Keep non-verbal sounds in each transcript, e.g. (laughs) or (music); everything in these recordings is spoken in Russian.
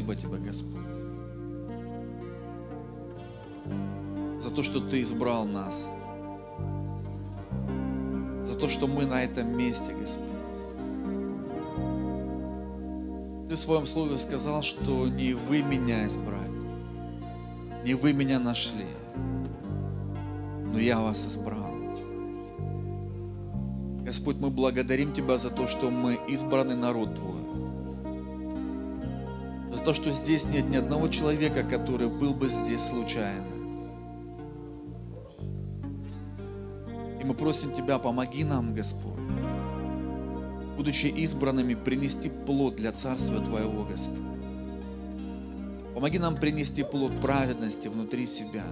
Спасибо тебе, Господь, за то, что Ты избрал нас, за то, что мы на этом месте, Господь. Ты в своем слове сказал, что не вы меня избрали, не вы меня нашли, но я вас избрал. Господь, мы благодарим Тебя за то, что мы избранный народ Твой. То, что здесь нет ни одного человека, который был бы здесь случайно. И мы просим Тебя, помоги нам, Господь, будучи избранными, принести плод для Царствия Твоего, Господь. Помоги нам принести плод праведности внутри себя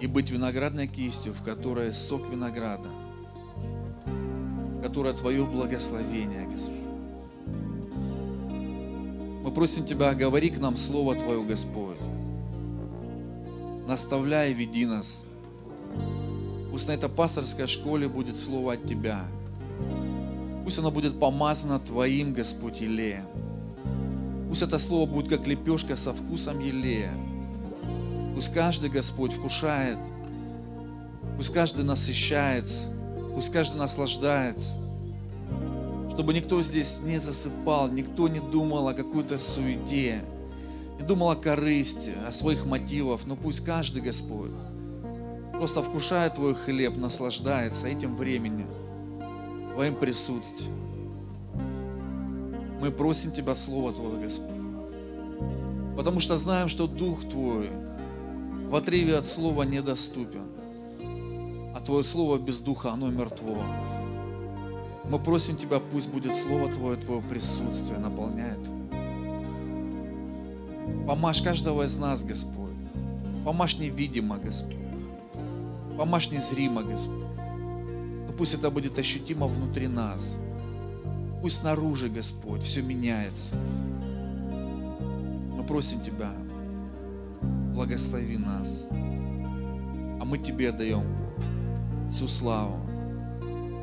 и быть виноградной кистью, в которой сок винограда, в которой Твое благословение, Господь. Просим Тебя, говори к нам Слово Твое, Господь. Наставляй, веди нас. Пусть на этой пасторской школе будет Слово от Тебя. Пусть оно будет помазано Твоим, Господь, елеем. Пусть это слово будет как лепешка со вкусом елея. Пусть каждый, Господь, вкушает. Пусть каждый насыщается. Пусть каждый наслаждается. Чтобы никто здесь не засыпал, никто не думал о какой-то суете, не думал о корысти, о своих мотивах. Но пусть каждый, Господь, просто вкушает Твой хлеб, наслаждается этим временем, Твоим присутствием. Мы просим Тебя Слово Твое, Господь. Потому что знаем, что Дух Твой в отрыве от Слова недоступен. А Твое Слово без Духа, оно мертво. Мы просим Тебя, пусть будет Слово Твое, Твое присутствие наполняет. Помажь каждого из нас, Господь. Помажь невидимо, Господь. Помажь незримо, Господь. Но пусть это будет ощутимо внутри нас. Пусть снаружи, Господь, все меняется. Мы просим Тебя, благослови нас. А мы Тебе даем всю славу,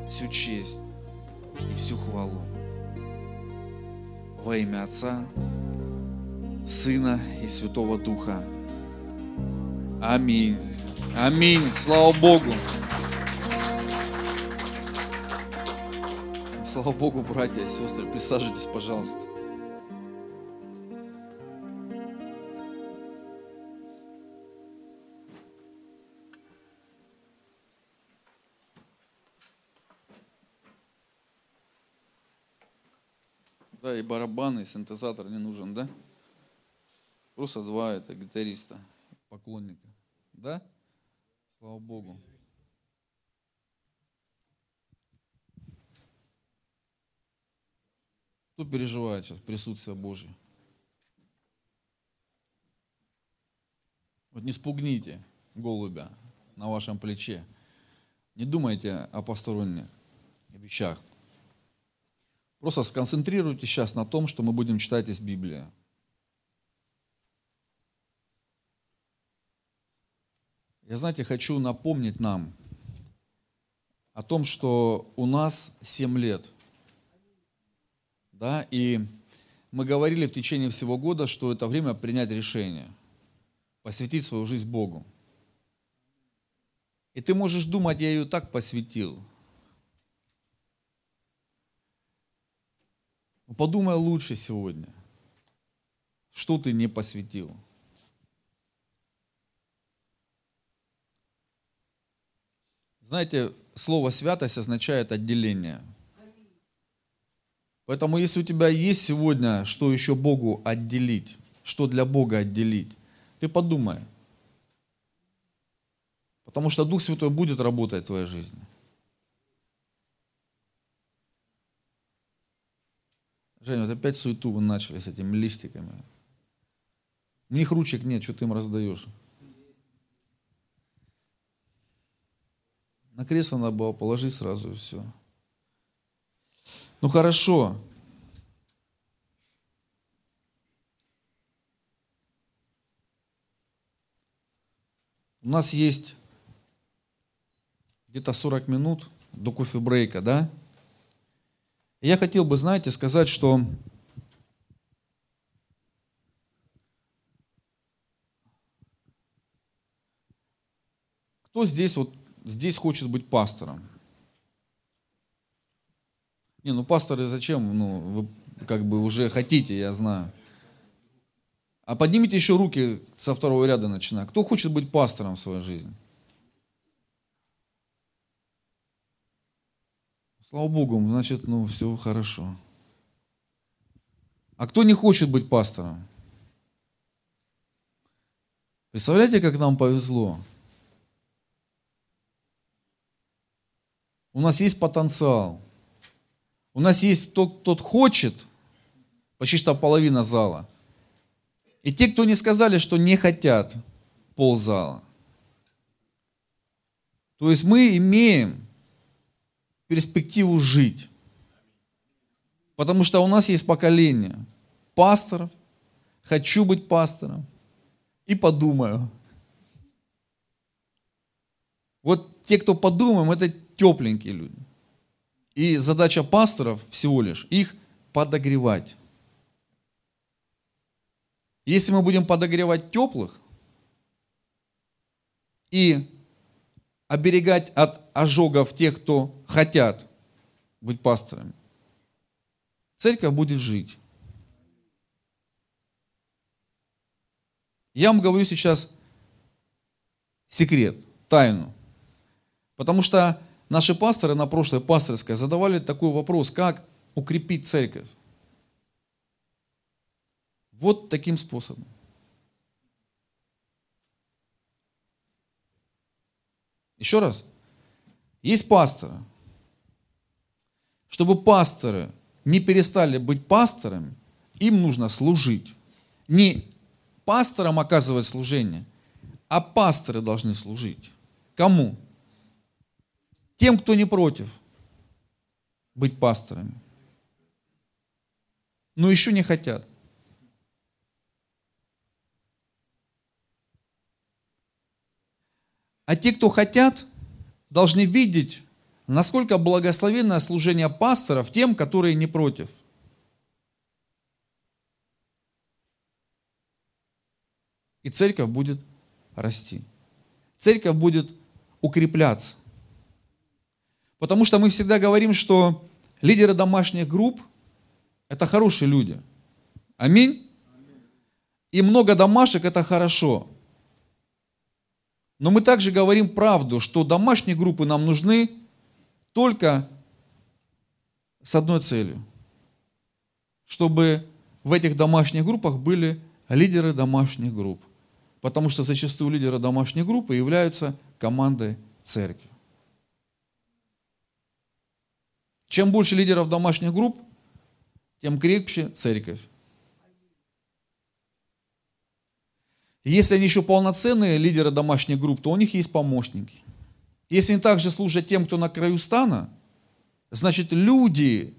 всю честь и всю хвалу. Во имя Отца, Сына и Святого Духа. Аминь. Аминь. Слава Богу. Слава Богу, братья и сестры, присаживайтесь, пожалуйста. Да, и барабаны, и синтезатор не нужен, да? Просто два это гитариста, поклонника. Да? Слава Богу. Кто переживает сейчас присутствие Божье? Вот не спугните голубя на вашем плече. Не думайте о посторонних вещах. Просто сконцентрируйтесь сейчас на том, что мы будем читать из Библии. Я, знаете, хочу напомнить нам о том, что у нас 7 лет. Да, и мы говорили в течение всего года, что это время принять решение, посвятить свою жизнь Богу. И ты можешь думать, я ее так посвятил. Подумай лучше сегодня, что ты не посвятил. Знаете, слово святость означает отделение. Поэтому если у тебя есть сегодня, что еще Богу отделить, что для Бога отделить, ты подумай. Потому что Дух Святой будет работать в твоей жизни. Женя, вот опять суету вы начали с этими листиками. У них ручек нет, что ты им раздаешь. На кресло надо было положить сразу и все. Ну хорошо. У нас есть где-то 40 минут до кофе-брейка, да? Я хотел бы, знаете, сказать, что кто здесь вот здесь хочет быть пастором? Не, ну пасторы зачем? Ну, вы как бы уже хотите, я знаю. А поднимите еще руки со второго ряда начиная. Кто хочет быть пастором в своей жизни? Слава Богу, значит, ну, все хорошо. А кто не хочет быть пастором? Представляете, как нам повезло? У нас есть потенциал. У нас есть тот, кто хочет, почти что половина зала. И те, кто не сказали, что не хотят ползала. То есть мы имеем перспективу жить. Потому что у нас есть поколение пасторов, хочу быть пастором и подумаю. Вот те, кто подумаем, это тепленькие люди. И задача пасторов всего лишь их подогревать. Если мы будем подогревать теплых и оберегать от ожогов тех, кто хотят быть пасторами, церковь будет жить. Я вам говорю сейчас секрет, тайну. Потому что Наши пасторы на прошлой пасторской задавали такой вопрос, как укрепить церковь. Вот таким способом. Еще раз. Есть пасторы. Чтобы пасторы не перестали быть пасторами, им нужно служить. Не пасторам оказывать служение, а пасторы должны служить. Кому? тем, кто не против быть пасторами, но еще не хотят. А те, кто хотят, должны видеть, насколько благословенное служение пасторов тем, которые не против. И церковь будет расти. Церковь будет укрепляться. Потому что мы всегда говорим, что лидеры домашних групп – это хорошие люди. Аминь. И много домашек – это хорошо. Но мы также говорим правду, что домашние группы нам нужны только с одной целью. Чтобы в этих домашних группах были лидеры домашних групп. Потому что зачастую лидеры домашней группы являются командой церкви. Чем больше лидеров домашних групп, тем крепче церковь. Если они еще полноценные лидеры домашних групп, то у них есть помощники. Если они также служат тем, кто на краю стана, значит люди,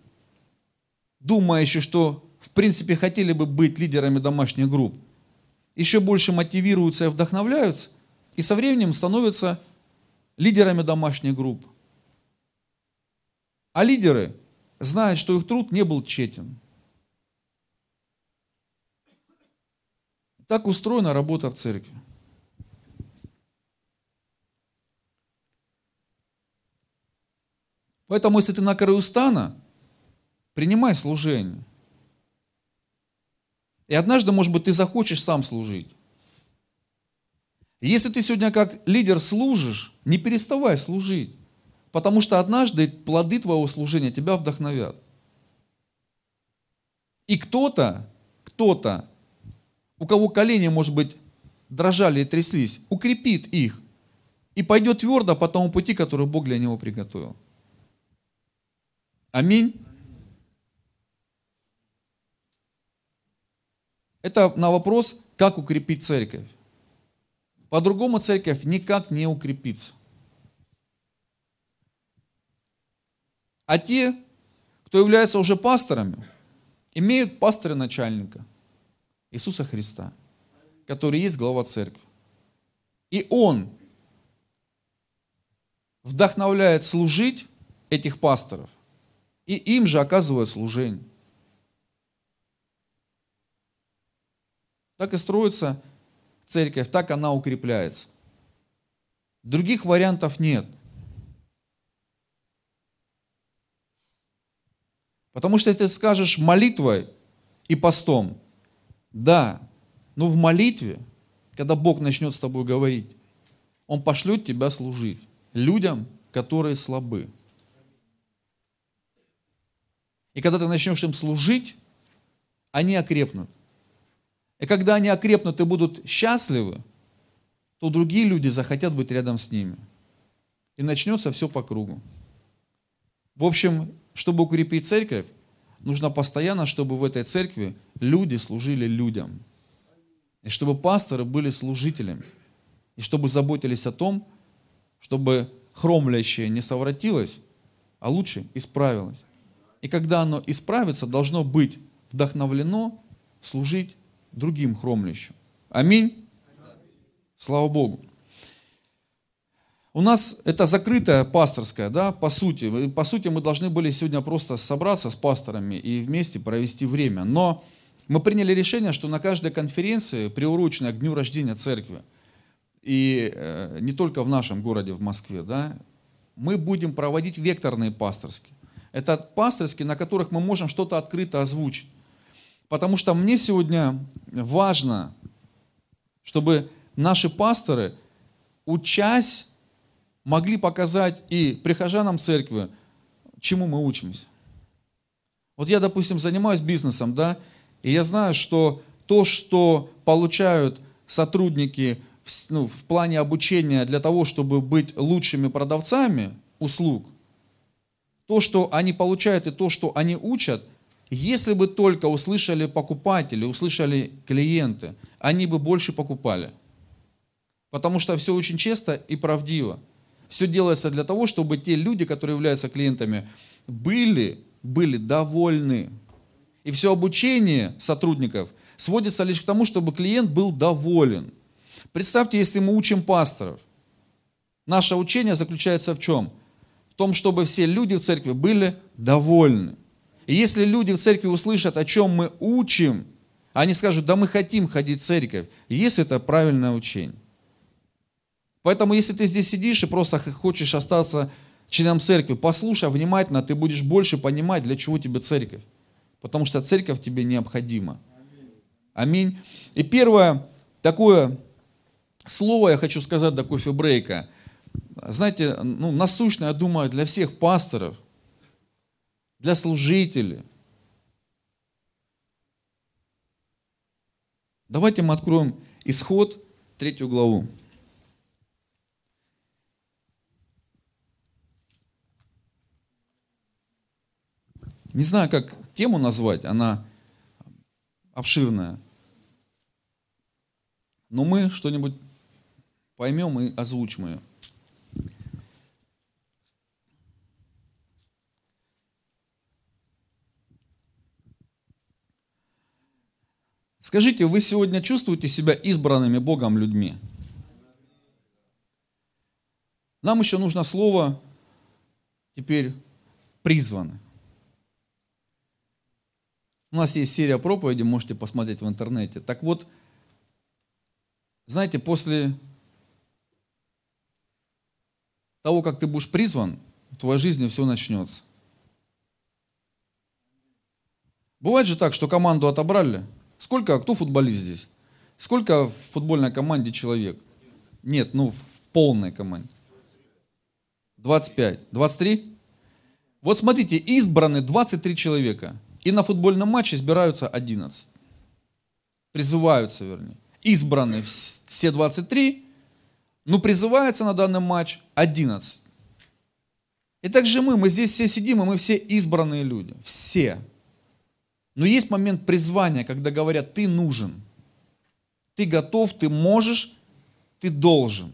думающие, что в принципе хотели бы быть лидерами домашних групп, еще больше мотивируются и вдохновляются и со временем становятся лидерами домашних групп. А лидеры знают, что их труд не был тщетен. Так устроена работа в церкви. Поэтому, если ты на краю стана, принимай служение. И однажды, может быть, ты захочешь сам служить. Если ты сегодня как лидер служишь, не переставай служить. Потому что однажды плоды твоего служения тебя вдохновят. И кто-то, кто-то, у кого колени, может быть, дрожали и тряслись, укрепит их и пойдет твердо по тому пути, который Бог для него приготовил. Аминь. Это на вопрос, как укрепить церковь. По-другому церковь никак не укрепится. А те, кто являются уже пасторами, имеют пастыря начальника, Иисуса Христа, который есть глава церкви. И Он вдохновляет служить этих пасторов, и им же оказывает служение. Так и строится церковь, так она укрепляется. Других вариантов нет. Потому что если ты скажешь молитвой и постом, да, но в молитве, когда Бог начнет с тобой говорить, Он пошлет тебя служить людям, которые слабы. И когда ты начнешь им служить, они окрепнут. И когда они окрепнут и будут счастливы, то другие люди захотят быть рядом с ними. И начнется все по кругу. В общем, чтобы укрепить церковь, нужно постоянно, чтобы в этой церкви люди служили людям. И чтобы пасторы были служителями. И чтобы заботились о том, чтобы хромлящее не совратилось, а лучше исправилось. И когда оно исправится, должно быть вдохновлено служить другим хромлящим. Аминь. Слава Богу. У нас это закрытая пасторская, да, по сути. По сути, мы должны были сегодня просто собраться с пасторами и вместе провести время. Но мы приняли решение, что на каждой конференции, приуроченной к дню рождения церкви, и э, не только в нашем городе, в Москве, да, мы будем проводить векторные пасторские. Это пасторские, на которых мы можем что-то открыто озвучить. Потому что мне сегодня важно, чтобы наши пасторы, учась, могли показать и прихожанам церкви, чему мы учимся. Вот я, допустим, занимаюсь бизнесом, да, и я знаю, что то, что получают сотрудники в, ну, в плане обучения для того, чтобы быть лучшими продавцами услуг, то, что они получают и то, что они учат, если бы только услышали покупатели, услышали клиенты, они бы больше покупали. Потому что все очень честно и правдиво. Все делается для того, чтобы те люди, которые являются клиентами, были, были довольны. И все обучение сотрудников сводится лишь к тому, чтобы клиент был доволен. Представьте, если мы учим пасторов. Наше учение заключается в чем? В том, чтобы все люди в церкви были довольны. И если люди в церкви услышат, о чем мы учим, они скажут, да мы хотим ходить в церковь, если это правильное учение. Поэтому, если ты здесь сидишь и просто хочешь остаться членом церкви, послушай внимательно, ты будешь больше понимать, для чего тебе церковь. Потому что церковь тебе необходима. Аминь. И первое такое слово я хочу сказать до кофе-брейка. Знаете, ну, насущное, я думаю, для всех пасторов – для служителей. Давайте мы откроем исход, третью главу. Не знаю, как тему назвать, она обширная. Но мы что-нибудь поймем и озвучим ее. Скажите, вы сегодня чувствуете себя избранными Богом людьми? Нам еще нужно слово теперь призваны. У нас есть серия проповедей, можете посмотреть в интернете. Так вот, знаете, после того, как ты будешь призван, в твоей жизни все начнется. Бывает же так, что команду отобрали. Сколько, кто футболист здесь? Сколько в футбольной команде человек? Нет, ну в полной команде. 25. 23? Вот смотрите, избраны 23 человека. И на футбольном матче избираются 11. Призываются, вернее. Избраны все 23, но призывается на данный матч 11. И так же мы, мы здесь все сидим, и мы все избранные люди. Все. Но есть момент призвания, когда говорят, ты нужен. Ты готов, ты можешь, ты должен.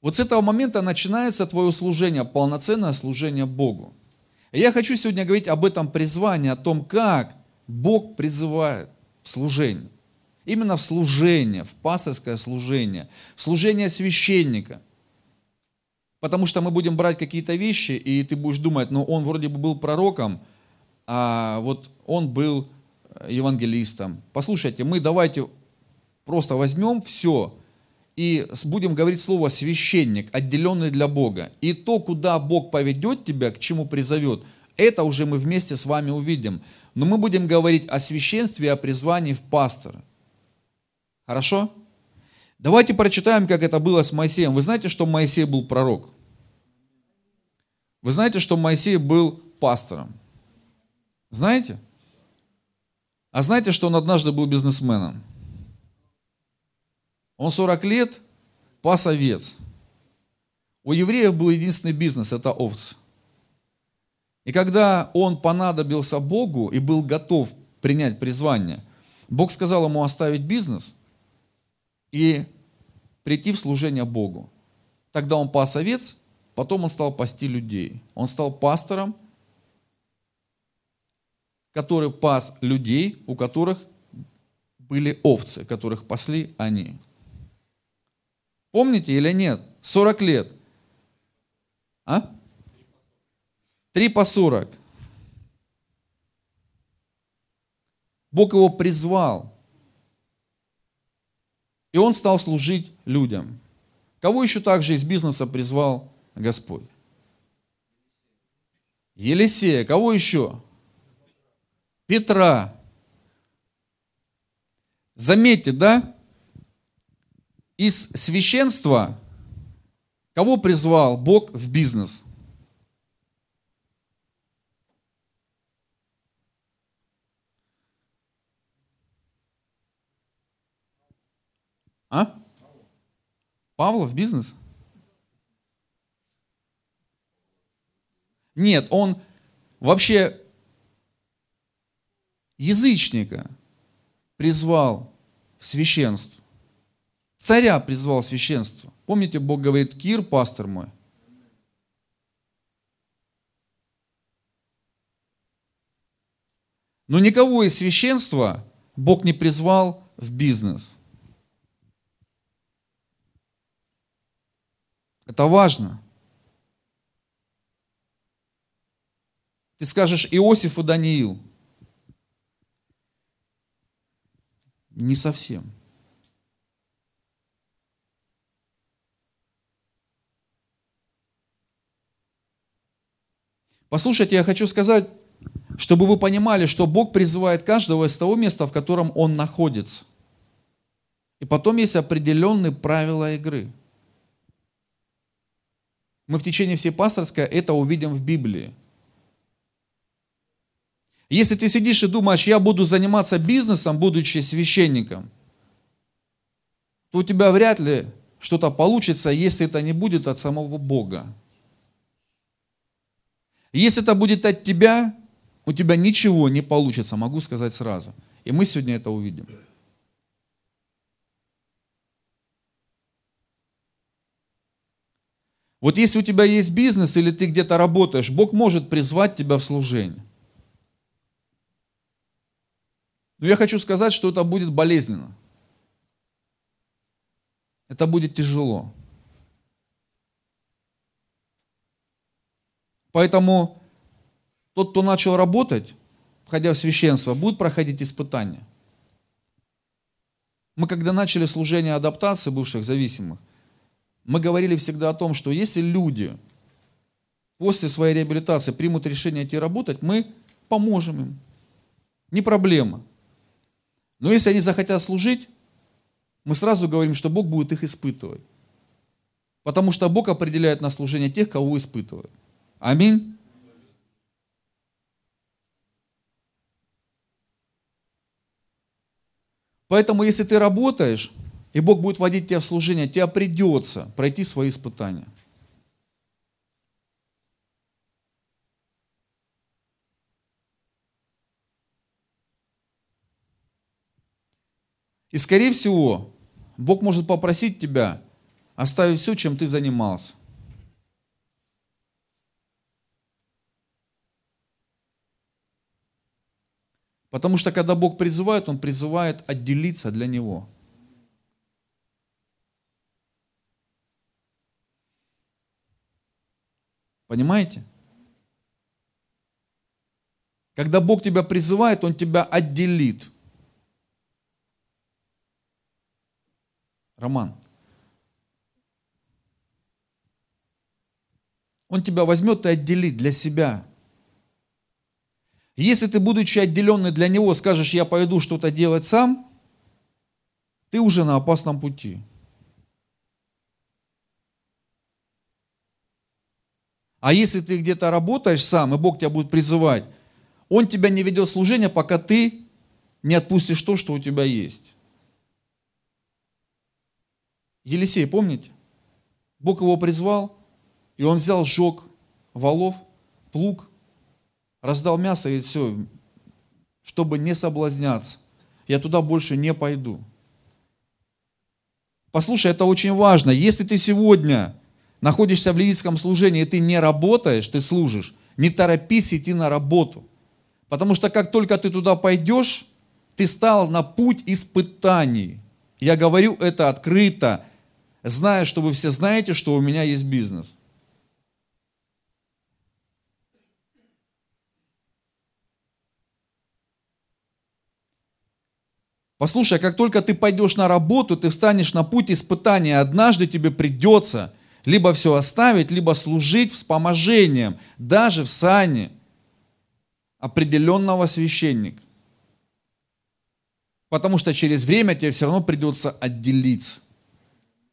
Вот с этого момента начинается твое служение, полноценное служение Богу. Я хочу сегодня говорить об этом призвании, о том, как Бог призывает в служение. Именно в служение, в пасторское служение, в служение священника. Потому что мы будем брать какие-то вещи, и ты будешь думать, ну он вроде бы был пророком, а вот он был евангелистом. Послушайте, мы давайте просто возьмем все и будем говорить слово священник, отделенный для Бога. И то, куда Бог поведет тебя, к чему призовет, это уже мы вместе с вами увидим. Но мы будем говорить о священстве и о призвании в пастора. Хорошо? Давайте прочитаем, как это было с Моисеем. Вы знаете, что Моисей был пророк? Вы знаете, что Моисей был пастором? Знаете? А знаете, что он однажды был бизнесменом? Он 40 лет пас овец. У евреев был единственный бизнес – это овцы. И когда он понадобился Богу и был готов принять призвание, Бог сказал ему оставить бизнес и прийти в служение Богу. Тогда он пас овец, потом он стал пасти людей. Он стал пастором, который пас людей, у которых были овцы, которых пасли они. Помните или нет? 40 лет. А? 3 по 40. Бог его призвал. И он стал служить людям. Кого еще также из бизнеса призвал Господь? Елисея. Кого еще? Петра. Заметьте, да? Из священства кого призвал Бог в бизнес? А? Павла в бизнес? Нет, он вообще язычника призвал в священство. Царя призвал священство. Помните, Бог говорит, Кир, пастор мой. Но никого из священства Бог не призвал в бизнес. Это важно. Ты скажешь Иосиф и Даниил. Не совсем. Послушайте, я хочу сказать, чтобы вы понимали, что Бог призывает каждого из того места, в котором он находится. И потом есть определенные правила игры. Мы в течение всей пасторской это увидим в Библии. Если ты сидишь и думаешь, я буду заниматься бизнесом, будучи священником, то у тебя вряд ли что-то получится, если это не будет от самого Бога. Если это будет от тебя, у тебя ничего не получится, могу сказать сразу. И мы сегодня это увидим. Вот если у тебя есть бизнес или ты где-то работаешь, Бог может призвать тебя в служение. Но я хочу сказать, что это будет болезненно. Это будет тяжело. Поэтому тот, кто начал работать, входя в священство, будет проходить испытания. Мы когда начали служение адаптации бывших зависимых, мы говорили всегда о том, что если люди после своей реабилитации примут решение идти работать, мы поможем им. Не проблема. Но если они захотят служить, мы сразу говорим, что Бог будет их испытывать. Потому что Бог определяет на служение тех, кого испытывает. Аминь. Поэтому, если ты работаешь, и Бог будет водить тебя в служение, тебе придется пройти свои испытания. И скорее всего, Бог может попросить тебя оставить все, чем ты занимался. Потому что когда Бог призывает, Он призывает отделиться для Него. Понимаете? Когда Бог тебя призывает, Он тебя отделит. Роман. Он тебя возьмет и отделит для себя. Если ты, будучи отделенный для него, скажешь, я пойду что-то делать сам, ты уже на опасном пути. А если ты где-то работаешь сам, и Бог тебя будет призывать, Он тебя не ведет служение, пока ты не отпустишь то, что у тебя есть. Елисей, помните? Бог его призвал, и он взял, сжег валов, плуг, раздал мясо и все, чтобы не соблазняться. Я туда больше не пойду. Послушай, это очень важно. Если ты сегодня находишься в лидерском служении, и ты не работаешь, ты служишь, не торопись идти на работу. Потому что как только ты туда пойдешь, ты стал на путь испытаний. Я говорю это открыто, зная, что вы все знаете, что у меня есть бизнес. Послушай, как только ты пойдешь на работу, ты встанешь на путь испытания, однажды тебе придется либо все оставить, либо служить вспоможением, даже в сане определенного священника. Потому что через время тебе все равно придется отделиться.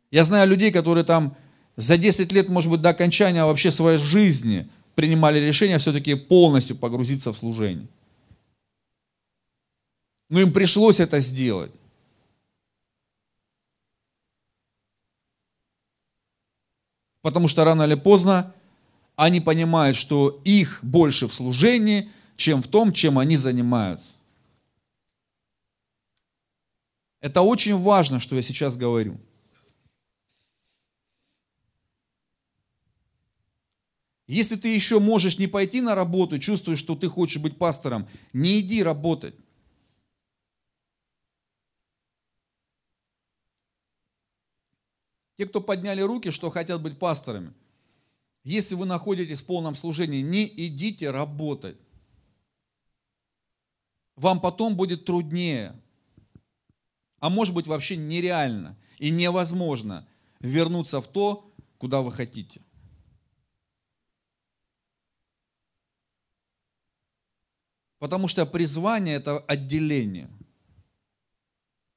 Я знаю людей, которые там за 10 лет, может быть, до окончания вообще своей жизни принимали решение все-таки полностью погрузиться в служение. Но им пришлось это сделать. Потому что рано или поздно они понимают, что их больше в служении, чем в том, чем они занимаются. Это очень важно, что я сейчас говорю. Если ты еще можешь не пойти на работу, чувствуешь, что ты хочешь быть пастором, не иди работать. Те, кто подняли руки, что хотят быть пасторами, если вы находитесь в полном служении, не идите работать. Вам потом будет труднее, а может быть вообще нереально и невозможно вернуться в то, куда вы хотите. Потому что призвание – это отделение.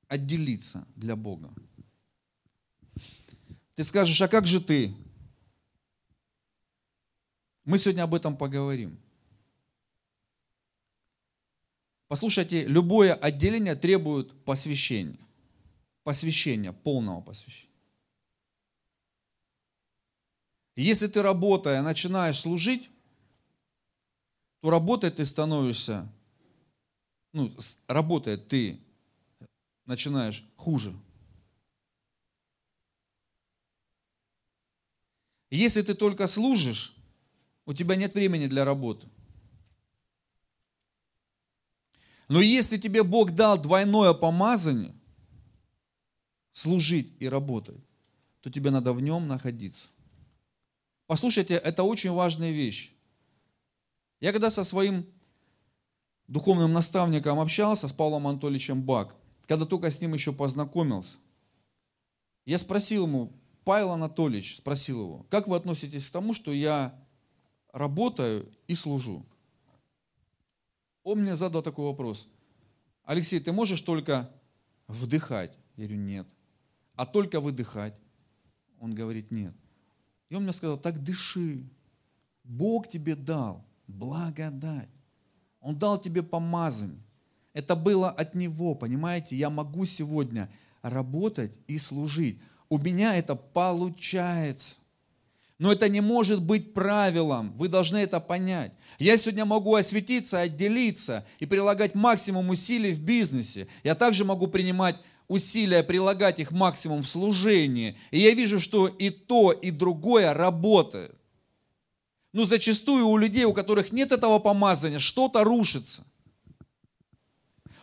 Отделиться для Бога. Ты скажешь, а как же ты? Мы сегодня об этом поговорим. Послушайте, любое отделение требует посвящения. Посвящения, полного посвящения. Если ты, работая, начинаешь служить, то работая ты становишься, ну, работая ты начинаешь хуже. Если ты только служишь, у тебя нет времени для работы. Но если тебе Бог дал двойное помазание, служить и работать, то тебе надо в нем находиться. Послушайте, это очень важная вещь. Я когда со своим духовным наставником общался, с Павлом Анатольевичем Бак, когда только с ним еще познакомился, я спросил ему, Павел Анатольевич, спросил его, как вы относитесь к тому, что я работаю и служу? Он мне задал такой вопрос. Алексей, ты можешь только вдыхать? Я говорю, нет. А только выдыхать? Он говорит, нет. И он мне сказал, так дыши. Бог тебе дал благодать. Он дал тебе помазание. Это было от Него, понимаете? Я могу сегодня работать и служить. У меня это получается. Но это не может быть правилом. Вы должны это понять. Я сегодня могу осветиться, отделиться и прилагать максимум усилий в бизнесе. Я также могу принимать усилия, прилагать их максимум в служении. И я вижу, что и то, и другое работает. Но зачастую у людей, у которых нет этого помазания, что-то рушится.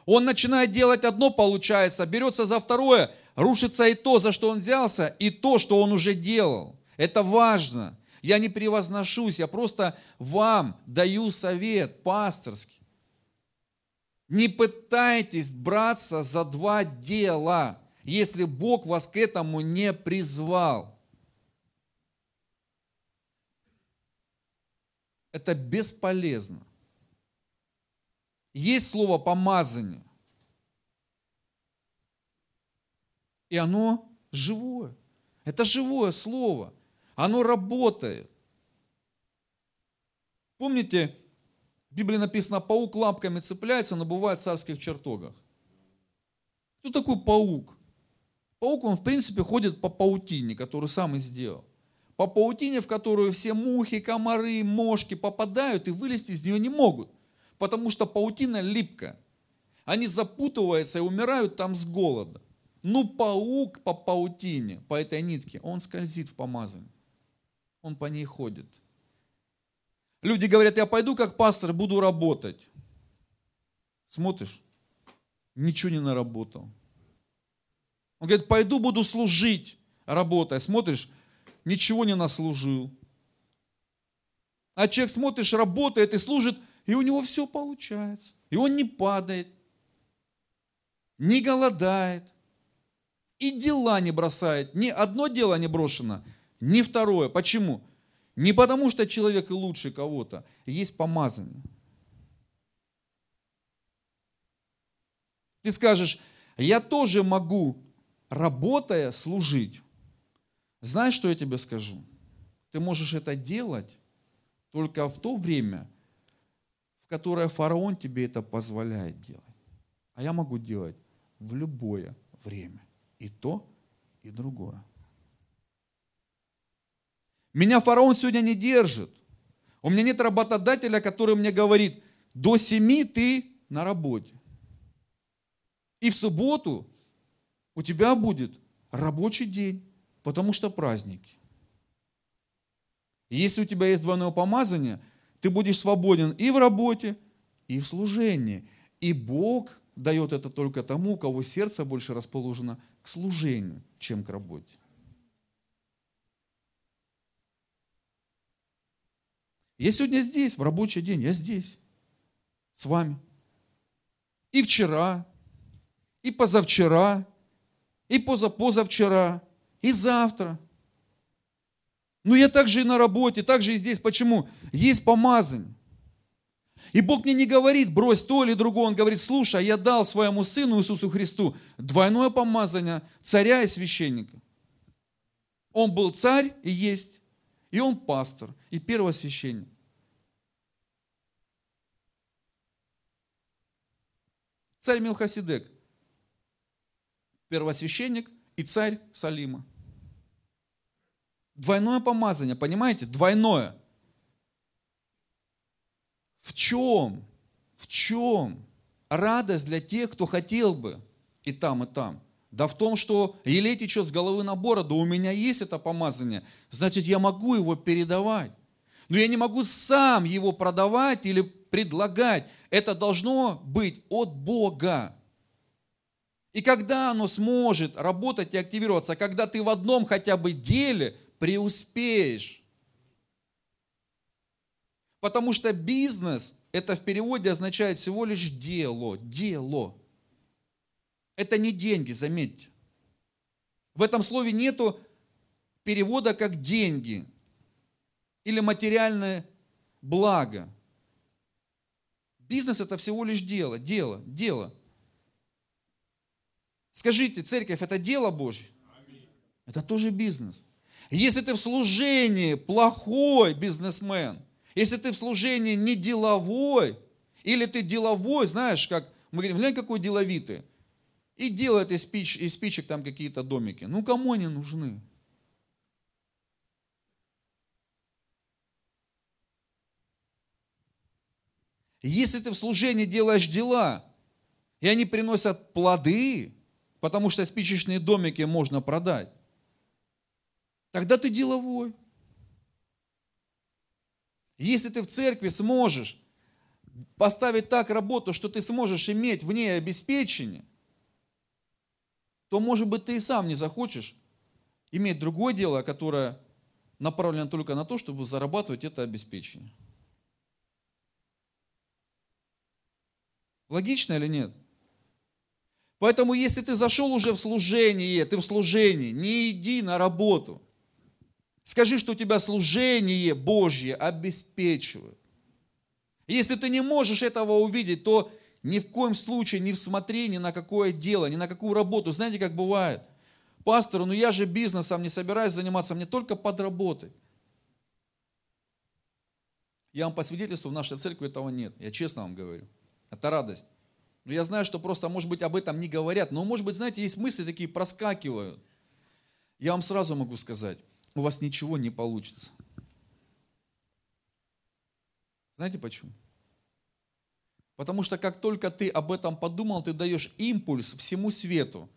Он начинает делать одно, получается, берется за второе, рушится и то, за что он взялся, и то, что он уже делал. Это важно. Я не превозношусь, я просто вам даю совет пасторский. Не пытайтесь браться за два дела, если Бог вас к этому не призвал. Это бесполезно. Есть слово помазание. И оно живое. Это живое слово. Оно работает. Помните, в Библии написано, паук лапками цепляется, но бывает в царских чертогах. Кто такой паук? Паук, он в принципе ходит по паутине, которую сам и сделал. По паутине, в которую все мухи, комары, мошки попадают и вылезти из нее не могут. Потому что паутина липкая. Они запутываются и умирают там с голода. Ну, паук по паутине, по этой нитке, он скользит в помазании он по ней ходит. Люди говорят, я пойду как пастор, буду работать. Смотришь, ничего не наработал. Он говорит, пойду буду служить, работая. Смотришь, ничего не наслужил. А человек, смотришь, работает и служит, и у него все получается. И он не падает, не голодает, и дела не бросает. Ни одно дело не брошено – не второе. Почему? Не потому, что человек лучше кого-то. Есть помазание. Ты скажешь, я тоже могу, работая, служить. Знаешь, что я тебе скажу? Ты можешь это делать только в то время, в которое фараон тебе это позволяет делать. А я могу делать в любое время. И то, и другое. Меня фараон сегодня не держит. У меня нет работодателя, который мне говорит, до семи ты на работе. И в субботу у тебя будет рабочий день, потому что праздники. если у тебя есть двойное помазание, ты будешь свободен и в работе, и в служении. И Бог дает это только тому, у кого сердце больше расположено к служению, чем к работе. Я сегодня здесь, в рабочий день, я здесь, с вами. И вчера, и позавчера, и позапозавчера, и завтра. Но я также и на работе, также и здесь. Почему? Есть помазание. И Бог мне не говорит, брось то или другое. Он говорит, слушай, я дал своему Сыну Иисусу Христу двойное помазание царя и священника. Он был царь и есть, и он пастор, и первосвященник. Царь Милхасидек, первосвященник и царь Салима. Двойное помазание, понимаете? Двойное. В чем? В чем радость для тех, кто хотел бы и там, и там? Да в том, что елей течет с головы на бороду, у меня есть это помазание, значит, я могу его передавать. Но я не могу сам его продавать или предлагать. Это должно быть от Бога. И когда оно сможет работать и активироваться, когда ты в одном хотя бы деле преуспеешь. Потому что бизнес, это в переводе означает всего лишь дело, дело. Это не деньги, заметьте. В этом слове нету перевода как деньги или материальное благо. Бизнес это всего лишь дело, дело, дело. Скажите, церковь это дело Божье? Это тоже бизнес. Если ты в служении плохой бизнесмен, если ты в служении не деловой, или ты деловой, знаешь, как мы говорим, глянь, какой деловитый, и делает из, спич, из спичек там какие-то домики. Ну, кому они нужны? Если ты в служении делаешь дела, и они приносят плоды, потому что спичечные домики можно продать, тогда ты деловой. Если ты в церкви сможешь поставить так работу, что ты сможешь иметь в ней обеспечение, то, может быть, ты и сам не захочешь иметь другое дело, которое направлено только на то, чтобы зарабатывать это обеспечение. Логично или нет? Поэтому, если ты зашел уже в служение, ты в служении, не иди на работу. Скажи, что у тебя служение Божье обеспечивает. Если ты не можешь этого увидеть, то ни в коем случае не всмотри ни на какое дело, ни на какую работу. Знаете, как бывает? Пастор, ну я же бизнесом не собираюсь заниматься, мне только подработать. Я вам по свидетельству, в нашей церкви этого нет. Я честно вам говорю. Это радость. Но я знаю, что просто, может быть, об этом не говорят. Но, может быть, знаете, есть мысли такие, проскакивают. Я вам сразу могу сказать, у вас ничего не получится. Знаете почему? Потому что как только ты об этом подумал, ты даешь импульс всему свету.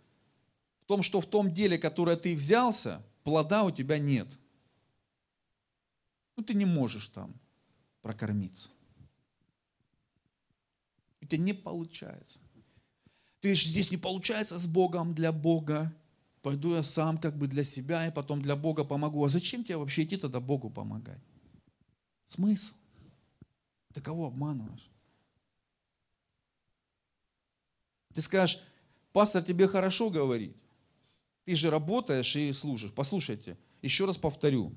В том, что в том деле, которое ты взялся, плода у тебя нет. Ну, ты не можешь там прокормиться. У тебя не получается. Ты же здесь не получается с Богом для Бога. Пойду я сам как бы для себя и потом для Бога помогу. А зачем тебе вообще идти тогда Богу помогать? Смысл? Ты кого обманываешь? Ты скажешь, пастор тебе хорошо говорит. Ты же работаешь и служишь. Послушайте, еще раз повторю.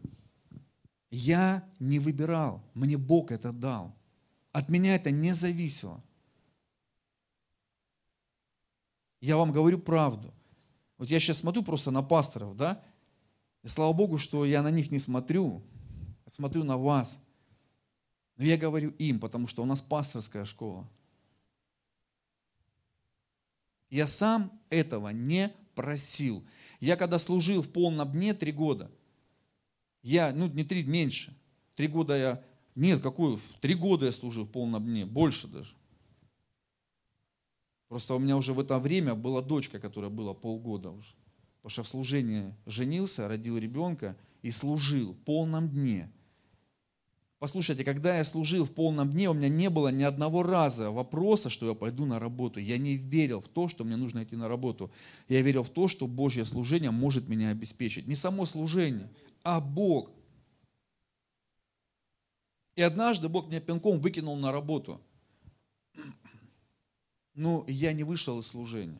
Я не выбирал, мне Бог это дал. От меня это не зависело. Я вам говорю правду. Вот я сейчас смотрю просто на пасторов, да, и слава Богу, что я на них не смотрю, я смотрю на вас. Но я говорю им, потому что у нас пасторская школа. Я сам этого не просил. Я когда служил в полном дне три года, я, ну не три, меньше, три года я, нет, какой, три года я служил в полном дне, больше даже. Просто у меня уже в это время была дочка, которая была полгода уже. Потому что в служении женился, родил ребенка и служил в полном дне. Послушайте, когда я служил в полном дне, у меня не было ни одного раза вопроса, что я пойду на работу. Я не верил в то, что мне нужно идти на работу. Я верил в то, что Божье служение может меня обеспечить. Не само служение, а Бог. И однажды Бог меня пинком выкинул на работу но я не вышел из служения.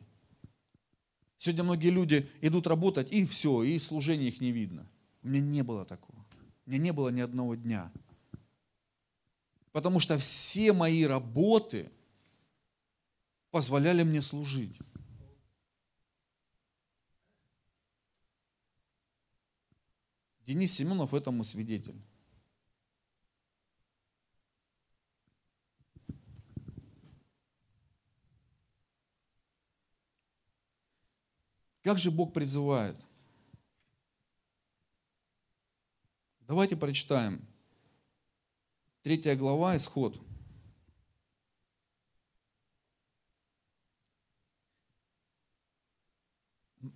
Сегодня многие люди идут работать, и все, и служения их не видно. У меня не было такого. У меня не было ни одного дня. Потому что все мои работы позволяли мне служить. Денис Семенов этому свидетель. Как же Бог призывает? Давайте прочитаем. Третья глава, исход.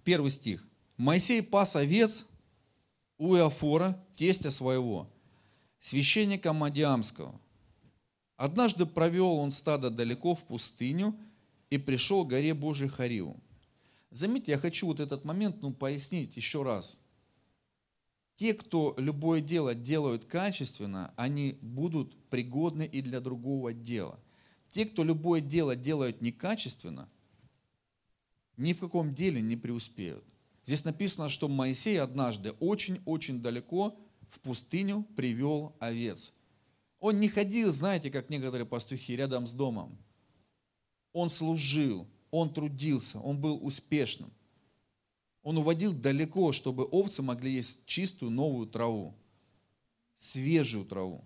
Первый стих. Моисей пас овец у Иофора, тестя своего, священника Мадиамского. Однажды провел он стадо далеко в пустыню и пришел к горе Божьей Хариву. Заметьте, я хочу вот этот момент ну, пояснить еще раз. те, кто любое дело делают качественно, они будут пригодны и для другого дела. Те, кто любое дело делают некачественно, ни в каком деле не преуспеют. Здесь написано, что Моисей однажды очень-очень далеко в пустыню привел овец. Он не ходил, знаете, как некоторые пастухи, рядом с домом. Он служил, он трудился, он был успешным. Он уводил далеко, чтобы овцы могли есть чистую новую траву, свежую траву.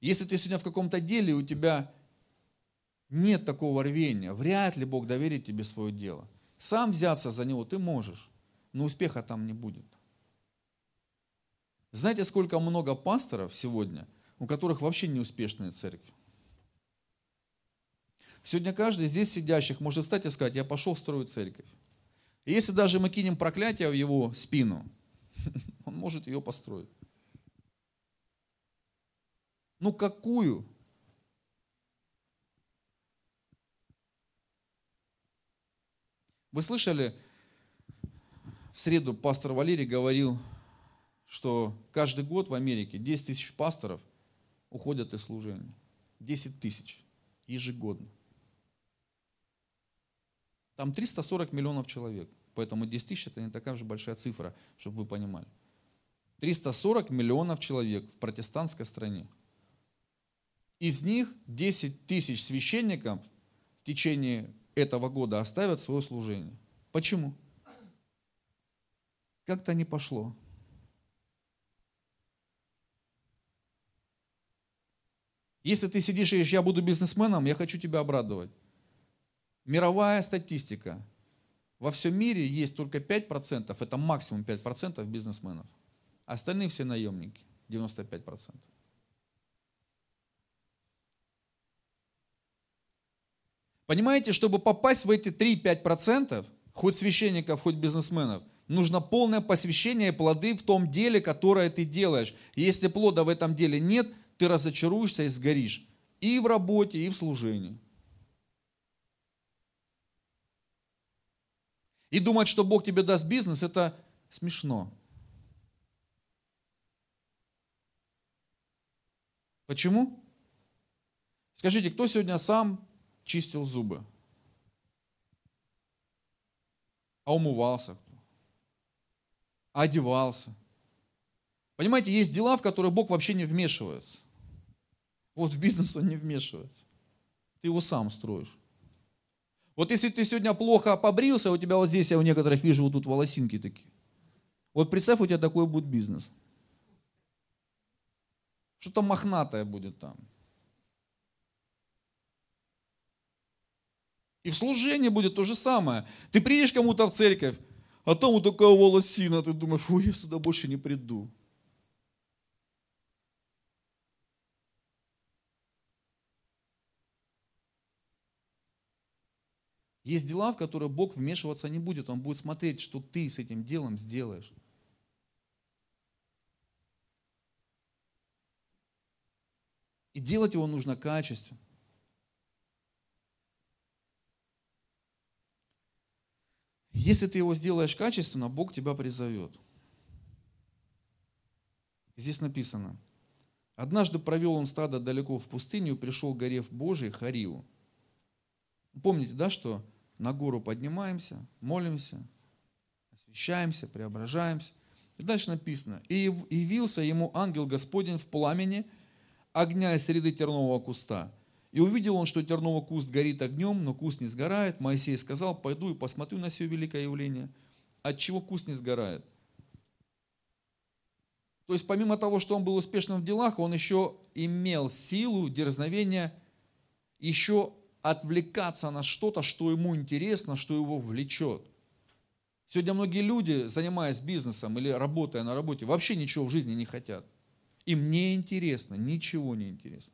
Если ты сегодня в каком-то деле, у тебя нет такого рвения, вряд ли Бог доверит тебе свое дело. Сам взяться за него ты можешь, но успеха там не будет. Знаете, сколько много пасторов сегодня, у которых вообще не успешная церковь? Сегодня каждый здесь сидящих может встать и сказать, я пошел строить церковь. И если даже мы кинем проклятие в его спину, (laughs) он может ее построить. Ну какую? Вы слышали, в среду пастор Валерий говорил, что каждый год в Америке 10 тысяч пасторов уходят из служения. 10 тысяч ежегодно. Там 340 миллионов человек. Поэтому 10 тысяч это не такая же большая цифра, чтобы вы понимали. 340 миллионов человек в протестантской стране. Из них 10 тысяч священников в течение этого года оставят свое служение. Почему? Как-то не пошло. Если ты сидишь и говоришь, я буду бизнесменом, я хочу тебя обрадовать. Мировая статистика – во всем мире есть только 5%, это максимум 5% бизнесменов. Остальные все наемники, 95%. Понимаете, чтобы попасть в эти 3-5%, хоть священников, хоть бизнесменов, нужно полное посвящение и плоды в том деле, которое ты делаешь. Если плода в этом деле нет, ты разочаруешься и сгоришь. И в работе, и в служении. И думать, что Бог тебе даст бизнес, это смешно. Почему? Скажите, кто сегодня сам чистил зубы? А умывался кто? А одевался? Понимаете, есть дела, в которые Бог вообще не вмешивается. Вот в бизнес он не вмешивается. Ты его сам строишь. Вот если ты сегодня плохо побрился, у тебя вот здесь, я у некоторых вижу, вот тут волосинки такие. Вот представь, у тебя такой будет бизнес. Что-то мохнатое будет там. И в служении будет то же самое. Ты приедешь кому-то в церковь, а там вот такая волосина, ты думаешь, ой, я сюда больше не приду. Есть дела, в которые Бог вмешиваться не будет. Он будет смотреть, что ты с этим делом сделаешь. И делать его нужно качественно. Если ты его сделаешь качественно, Бог тебя призовет. Здесь написано. Однажды провел он стадо далеко в пустыню пришел к горе в Божий Хариву. Помните, да, что на гору поднимаемся, молимся, освящаемся, преображаемся. И дальше написано, и явился ему ангел Господень в пламени огня из среды тернового куста. И увидел он, что терновый куст горит огнем, но куст не сгорает. Моисей сказал, пойду и посмотрю на все великое явление. От чего куст не сгорает? То есть помимо того, что он был успешным в делах, он еще имел силу, дерзновение, еще отвлекаться на что-то, что ему интересно, что его влечет. Сегодня многие люди, занимаясь бизнесом или работая на работе, вообще ничего в жизни не хотят. Им не интересно, ничего не интересно.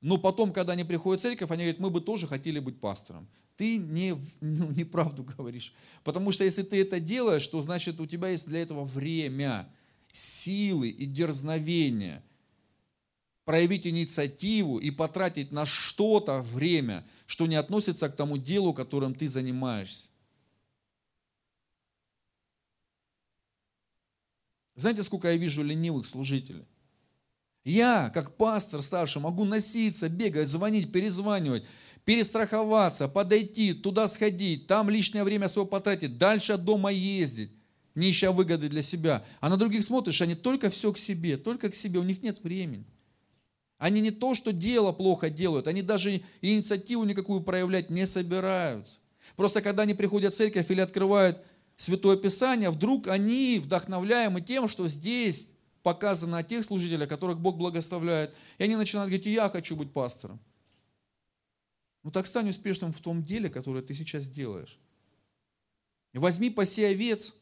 Но потом, когда они приходят в церковь, они говорят, мы бы тоже хотели быть пастором. Ты не, (laughs) ну, неправду говоришь. Потому что если ты это делаешь, то значит у тебя есть для этого время, силы и дерзновение – проявить инициативу и потратить на что-то время, что не относится к тому делу, которым ты занимаешься. Знаете, сколько я вижу ленивых служителей? Я, как пастор старший, могу носиться, бегать, звонить, перезванивать, перестраховаться, подойти, туда сходить, там лишнее время свое потратить, дальше от дома ездить, не ища выгоды для себя. А на других смотришь, они только все к себе, только к себе, у них нет времени. Они не то, что дело плохо делают, они даже инициативу никакую проявлять не собираются. Просто когда они приходят в церковь или открывают Святое Писание, вдруг они вдохновляемы тем, что здесь показано о тех служителях, которых Бог благословляет. И они начинают говорить, я хочу быть пастором. Ну так стань успешным в том деле, которое ты сейчас делаешь. Возьми паси овец,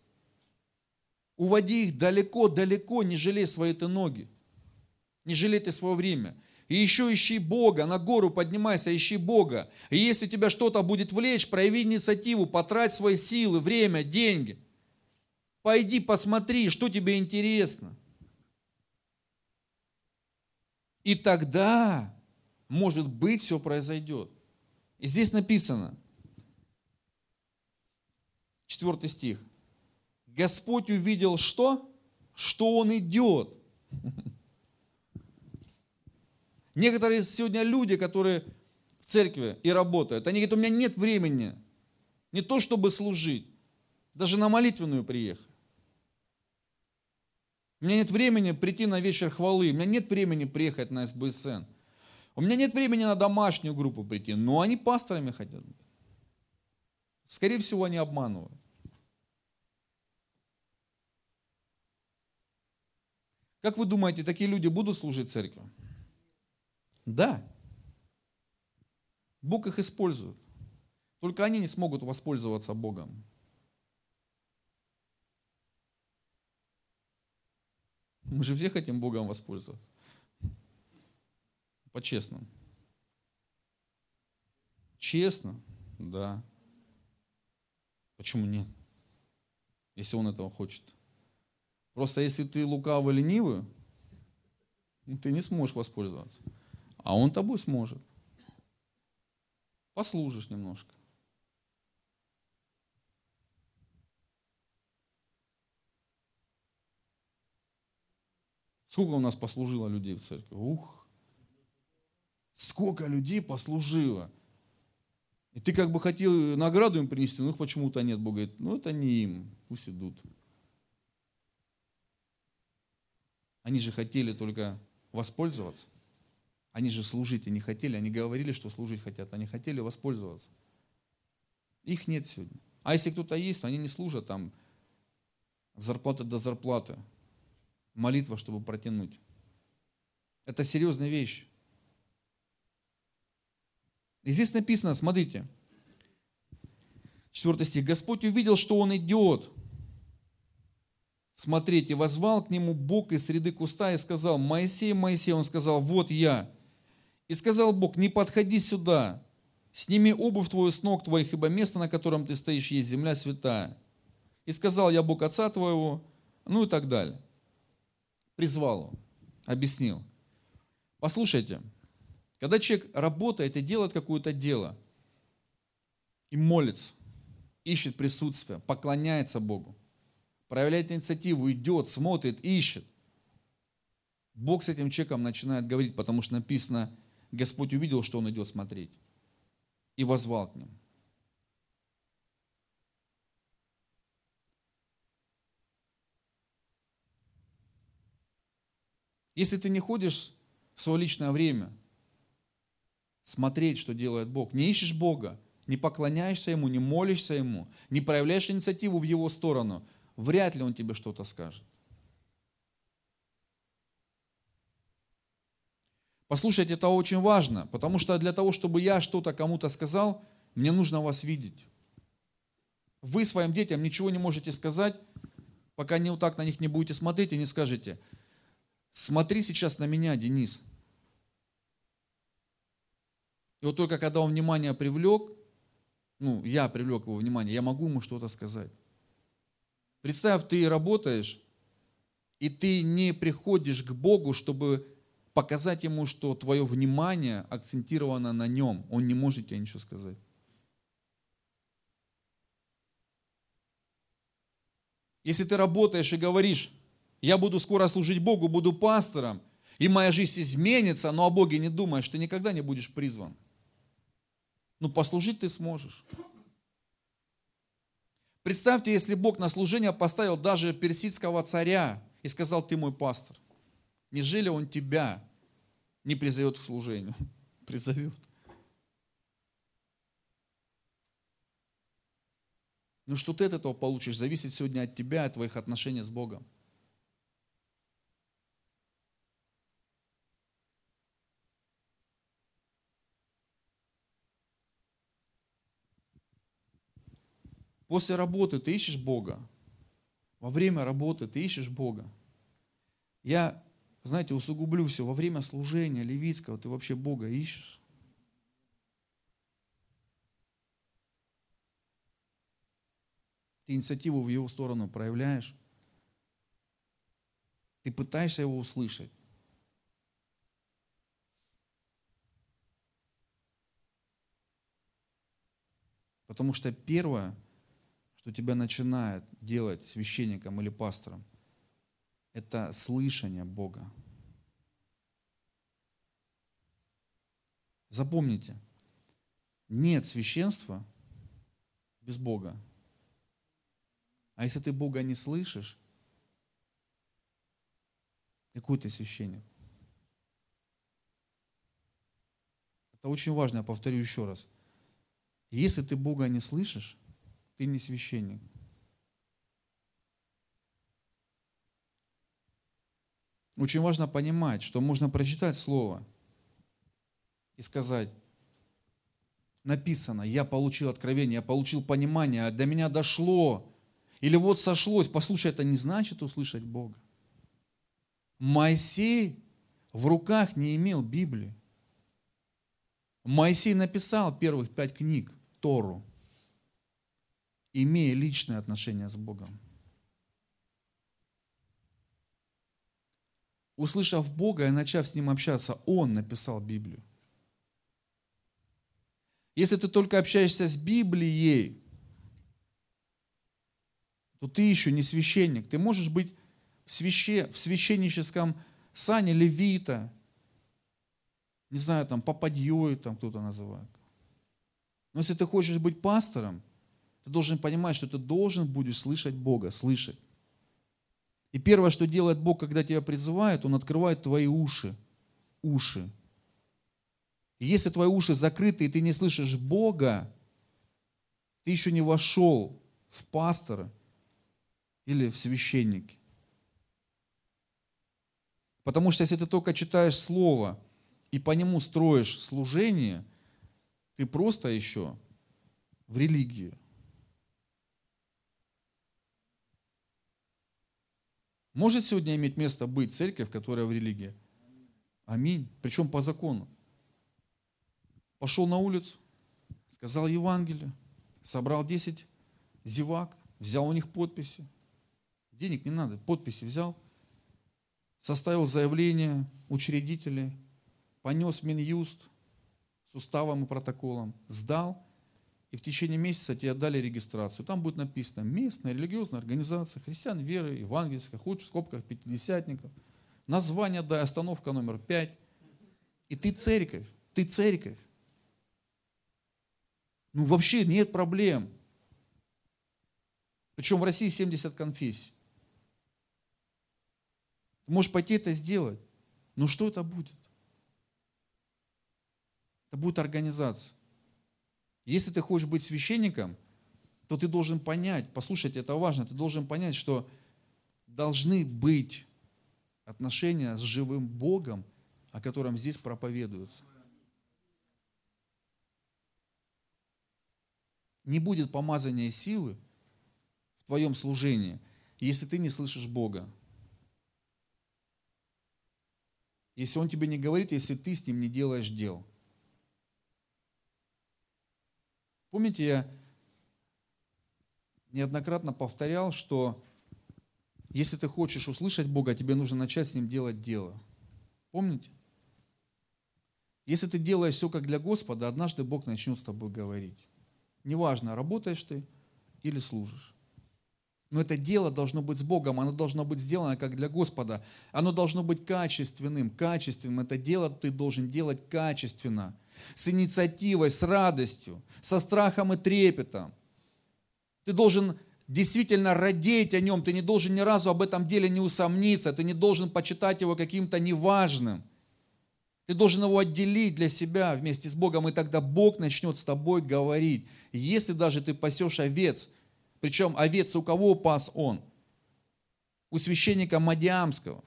уводи их далеко-далеко, не жалей свои ты ноги, не жалей ты свое время. И еще ищи Бога, на гору поднимайся, ищи Бога. И если тебя что-то будет влечь, прояви инициативу, потрать свои силы, время, деньги. Пойди посмотри, что тебе интересно. И тогда, может быть, все произойдет. И здесь написано, четвертый стих. Господь увидел что? Что Он идет. (laughs) Некоторые сегодня люди, которые в церкви и работают, они говорят, у меня нет времени не то, чтобы служить, даже на молитвенную приехать. У меня нет времени прийти на вечер хвалы, у меня нет времени приехать на СБСН. У меня нет времени на домашнюю группу прийти, но они пасторами хотят быть. Скорее всего, они обманывают. Как вы думаете, такие люди будут служить церкви? Да. Бог их использует. Только они не смогут воспользоваться Богом. Мы же все хотим Богом воспользоваться. По-честному. Честно, да. Почему нет? Если он этого хочет. Просто если ты лукавый, ленивый, ты не сможешь воспользоваться а он тобой сможет. Послужишь немножко. Сколько у нас послужило людей в церкви? Ух! Сколько людей послужило. И ты как бы хотел награду им принести, но их почему-то нет. Бог говорит, ну это не им, пусть идут. Они же хотели только воспользоваться. Они же служить и не хотели, они говорили, что служить хотят, они хотели воспользоваться. Их нет сегодня. А если кто-то есть, то они не служат там от зарплаты до зарплаты. Молитва, чтобы протянуть. Это серьезная вещь. И здесь написано, смотрите, 4 стих. Господь увидел, что он идет. Смотрите, возвал к нему Бог из среды куста и сказал, Моисей, Моисей, он сказал, вот я. И сказал Бог, не подходи сюда, сними обувь твою с ног твоих, ибо место, на котором ты стоишь, есть земля святая. И сказал я Бог отца твоего, ну и так далее. Призвал объяснил. Послушайте, когда человек работает и делает какое-то дело, и молится, ищет присутствие, поклоняется Богу, проявляет инициативу, идет, смотрит, ищет, Бог с этим человеком начинает говорить, потому что написано, Господь увидел, что он идет смотреть, и возвал к нему. Если ты не ходишь в свое личное время смотреть, что делает Бог, не ищешь Бога, не поклоняешься Ему, не молишься Ему, не проявляешь инициативу в Его сторону, вряд ли Он тебе что-то скажет. Послушайте, это очень важно, потому что для того, чтобы я что-то кому-то сказал, мне нужно вас видеть. Вы своим детям ничего не можете сказать, пока не вот так на них не будете смотреть и не скажете, смотри сейчас на меня, Денис. И вот только когда он внимание привлек, ну, я привлек его внимание, я могу ему что-то сказать. Представь, ты работаешь, и ты не приходишь к Богу, чтобы показать ему, что твое внимание акцентировано на нем. Он не может тебе ничего сказать. Если ты работаешь и говоришь, я буду скоро служить Богу, буду пастором, и моя жизнь изменится, но о Боге не думаешь, ты никогда не будешь призван. Ну, послужить ты сможешь. Представьте, если Бог на служение поставил даже персидского царя и сказал, ты мой пастор. Нежели он тебя не призовет к служению? (laughs) Призовет. Ну что ты от этого получишь, зависит сегодня от тебя, от твоих отношений с Богом. После работы ты ищешь Бога. Во время работы ты ищешь Бога. Я, знаете, усугублю все. Во время служения левитского ты вообще Бога ищешь. Ты инициативу в его сторону проявляешь. Ты пытаешься его услышать. Потому что первое, что тебя начинает делать священником или пастором, это слышание Бога. Запомните, нет священства без Бога. А если ты Бога не слышишь, какой ты священник? Это очень важно, я повторю еще раз. Если ты Бога не слышишь, ты не священник. Очень важно понимать, что можно прочитать Слово и сказать, написано, я получил откровение, я получил понимание, до меня дошло, или вот сошлось. Послушай, это не значит услышать Бога. Моисей в руках не имел Библии. Моисей написал первых пять книг, Тору имея личное отношение с Богом. Услышав Бога и начав с Ним общаться, Он написал Библию. Если ты только общаешься с Библией, то ты еще не священник. Ты можешь быть в, свяще, в священническом сане левита, не знаю, там, попадьей, там кто-то называет. Но если ты хочешь быть пастором, ты должен понимать, что ты должен будешь слышать Бога, слышать. И первое, что делает Бог, когда тебя призывает, Он открывает твои уши. Уши. И если твои уши закрыты, и ты не слышишь Бога, ты еще не вошел в пастора или в священники. Потому что если ты только читаешь Слово и по нему строишь служение, ты просто еще в религии. Может сегодня иметь место быть церковь, которая в религии? Аминь. Причем по закону. Пошел на улицу, сказал Евангелие, собрал 10 зевак, взял у них подписи. Денег не надо, подписи взял, составил заявление учредителей, понес в Минюст с уставом и протоколом, сдал, и в течение месяца тебе дали регистрацию. Там будет написано местная религиозная организация христиан веры, евангельская, хоть в скобках пятидесятников. Название дай, остановка номер пять. И ты церковь, ты церковь. Ну вообще нет проблем. Причем в России 70 конфессий. Ты можешь пойти это сделать. Но что это будет? Это будет организация. Если ты хочешь быть священником, то ты должен понять, послушайте, это важно, ты должен понять, что должны быть отношения с живым Богом, о котором здесь проповедуется. Не будет помазания силы в твоем служении, если ты не слышишь Бога. Если Он тебе не говорит, если ты с Ним не делаешь дел – Помните, я неоднократно повторял, что если ты хочешь услышать Бога, тебе нужно начать с Ним делать дело. Помните? Если ты делаешь все как для Господа, однажды Бог начнет с тобой говорить. Неважно, работаешь ты или служишь. Но это дело должно быть с Богом, оно должно быть сделано как для Господа. Оно должно быть качественным, качественным. Это дело ты должен делать качественно, с инициативой, с радостью, со страхом и трепетом. Ты должен действительно родить о нем, ты не должен ни разу об этом деле не усомниться, ты не должен почитать его каким-то неважным. Ты должен его отделить для себя вместе с Богом, и тогда Бог начнет с тобой говорить. Если даже ты пасешь овец, причем овец у кого пас он? У священника Мадиамского.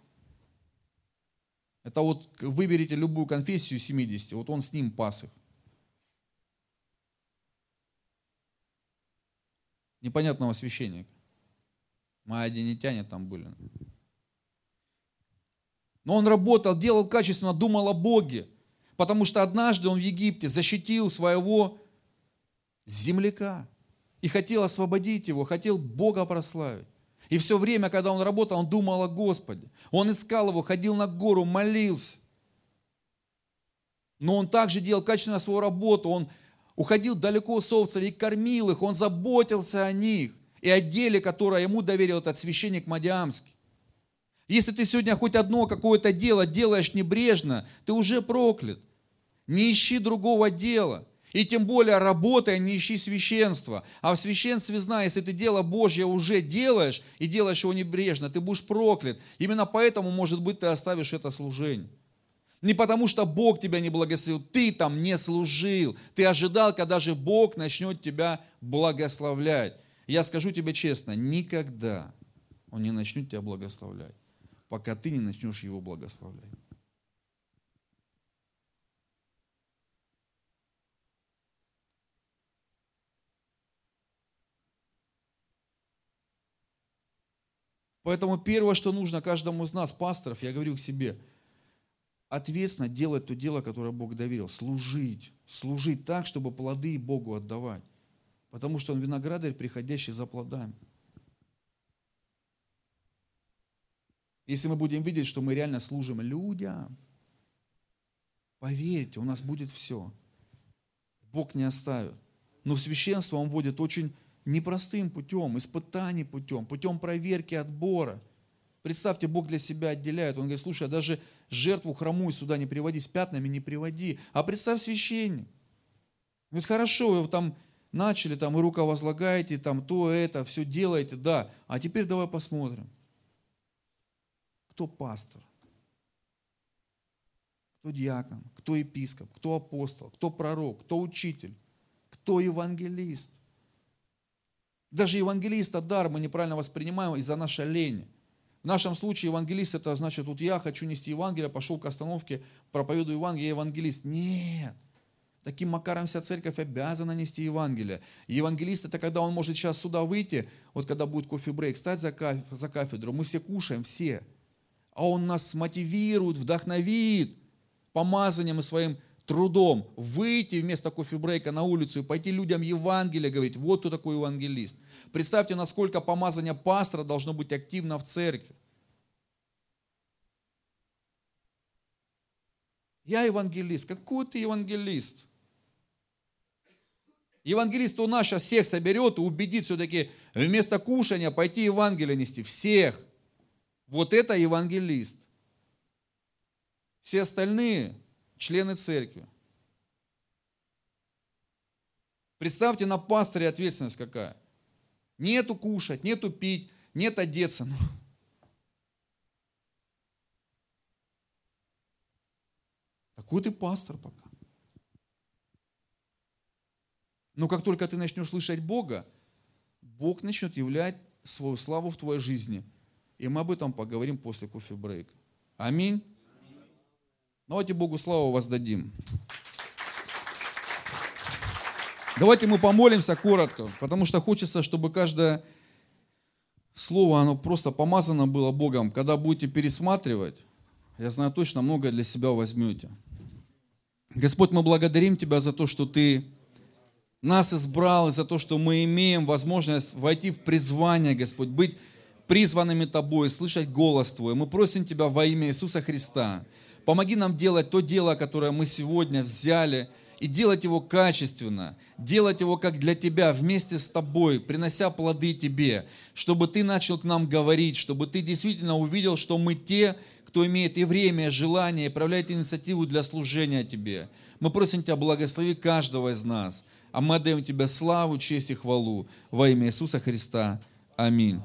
Это вот выберите любую конфессию 70, вот он с ним пас их. Непонятного священника. Маодинитяне там были. Но он работал, делал качественно, думал о Боге. Потому что однажды он в Египте защитил своего земляка и хотел освободить его, хотел Бога прославить. И все время, когда он работал, он думал о Господе. Он искал его, ходил на гору, молился. Но он также делал качественно свою работу. Он уходил далеко с овцев и кормил их. Он заботился о них и о деле, которое ему доверил этот священник Мадиамский. Если ты сегодня хоть одно какое-то дело делаешь небрежно, ты уже проклят. Не ищи другого дела. И тем более работая, не ищи священства. А в священстве знай, если ты дело Божье уже делаешь и делаешь его небрежно, ты будешь проклят. Именно поэтому, может быть, ты оставишь это служение. Не потому, что Бог тебя не благословил, ты там не служил. Ты ожидал, когда же Бог начнет тебя благословлять. Я скажу тебе честно, никогда Он не начнет тебя благословлять, пока ты не начнешь Его благословлять. Поэтому первое, что нужно каждому из нас, пасторов, я говорю к себе, ответственно делать то дело, которое Бог доверил. Служить. Служить так, чтобы плоды Богу отдавать. Потому что Он виноградарь, приходящий за плодами. Если мы будем видеть, что мы реально служим людям, поверьте, у нас будет все. Бог не оставит. Но в священство Он вводит очень непростым путем, испытаний путем, путем проверки, отбора. Представьте, Бог для себя отделяет. Он говорит, слушай, а даже жертву хромую сюда не приводи, с пятнами не приводи. А представь священник. Говорит, хорошо, вы там начали, там и рука возлагаете, там то, это, все делаете, да. А теперь давай посмотрим. Кто пастор? Кто диакон? Кто епископ? Кто апостол? Кто пророк? Кто учитель? Кто евангелист? Даже евангелиста дар мы неправильно воспринимаем из-за нашей лени. В нашем случае евангелист это значит, вот я хочу нести Евангелие, пошел к остановке, проповедую Евангелие, я евангелист. Нет. Таким макаром вся церковь обязана нести Евангелие. евангелист это когда он может сейчас сюда выйти, вот когда будет кофе-брейк, стать за, каф, за кафедру, мы все кушаем, все. А он нас мотивирует, вдохновит помазанием и своим трудом выйти вместо кофе-брейка на улицу и пойти людям Евангелие говорить, вот кто такой евангелист. Представьте, насколько помазание пастора должно быть активно в церкви. Я евангелист. Какой ты евангелист? Евангелист у нас сейчас всех соберет и убедит все-таки вместо кушания пойти Евангелие нести. Всех. Вот это евангелист. Все остальные члены церкви. Представьте на пасторе ответственность какая. Нету кушать, нету пить, нет одеться. Ну. Такой ты пастор пока. Но как только ты начнешь слышать Бога, Бог начнет являть свою славу в твоей жизни. И мы об этом поговорим после кофе-брейка. Аминь. Давайте Богу славу воздадим. Давайте мы помолимся коротко, потому что хочется, чтобы каждое слово, оно просто помазано было Богом. Когда будете пересматривать, я знаю точно, многое для себя возьмете. Господь, мы благодарим Тебя за то, что Ты нас избрал, и за то, что мы имеем возможность войти в призвание, Господь, быть призванными Тобой, слышать голос Твой. Мы просим Тебя во имя Иисуса Христа – Помоги нам делать то дело, которое мы сегодня взяли, и делать его качественно, делать его как для тебя, вместе с тобой, принося плоды тебе, чтобы ты начал к нам говорить, чтобы ты действительно увидел, что мы те, кто имеет и время, и желание, и проявляет инициативу для служения тебе. Мы просим Тебя, благослови каждого из нас, а мы отдаем Тебе славу, честь и хвалу во имя Иисуса Христа. Аминь.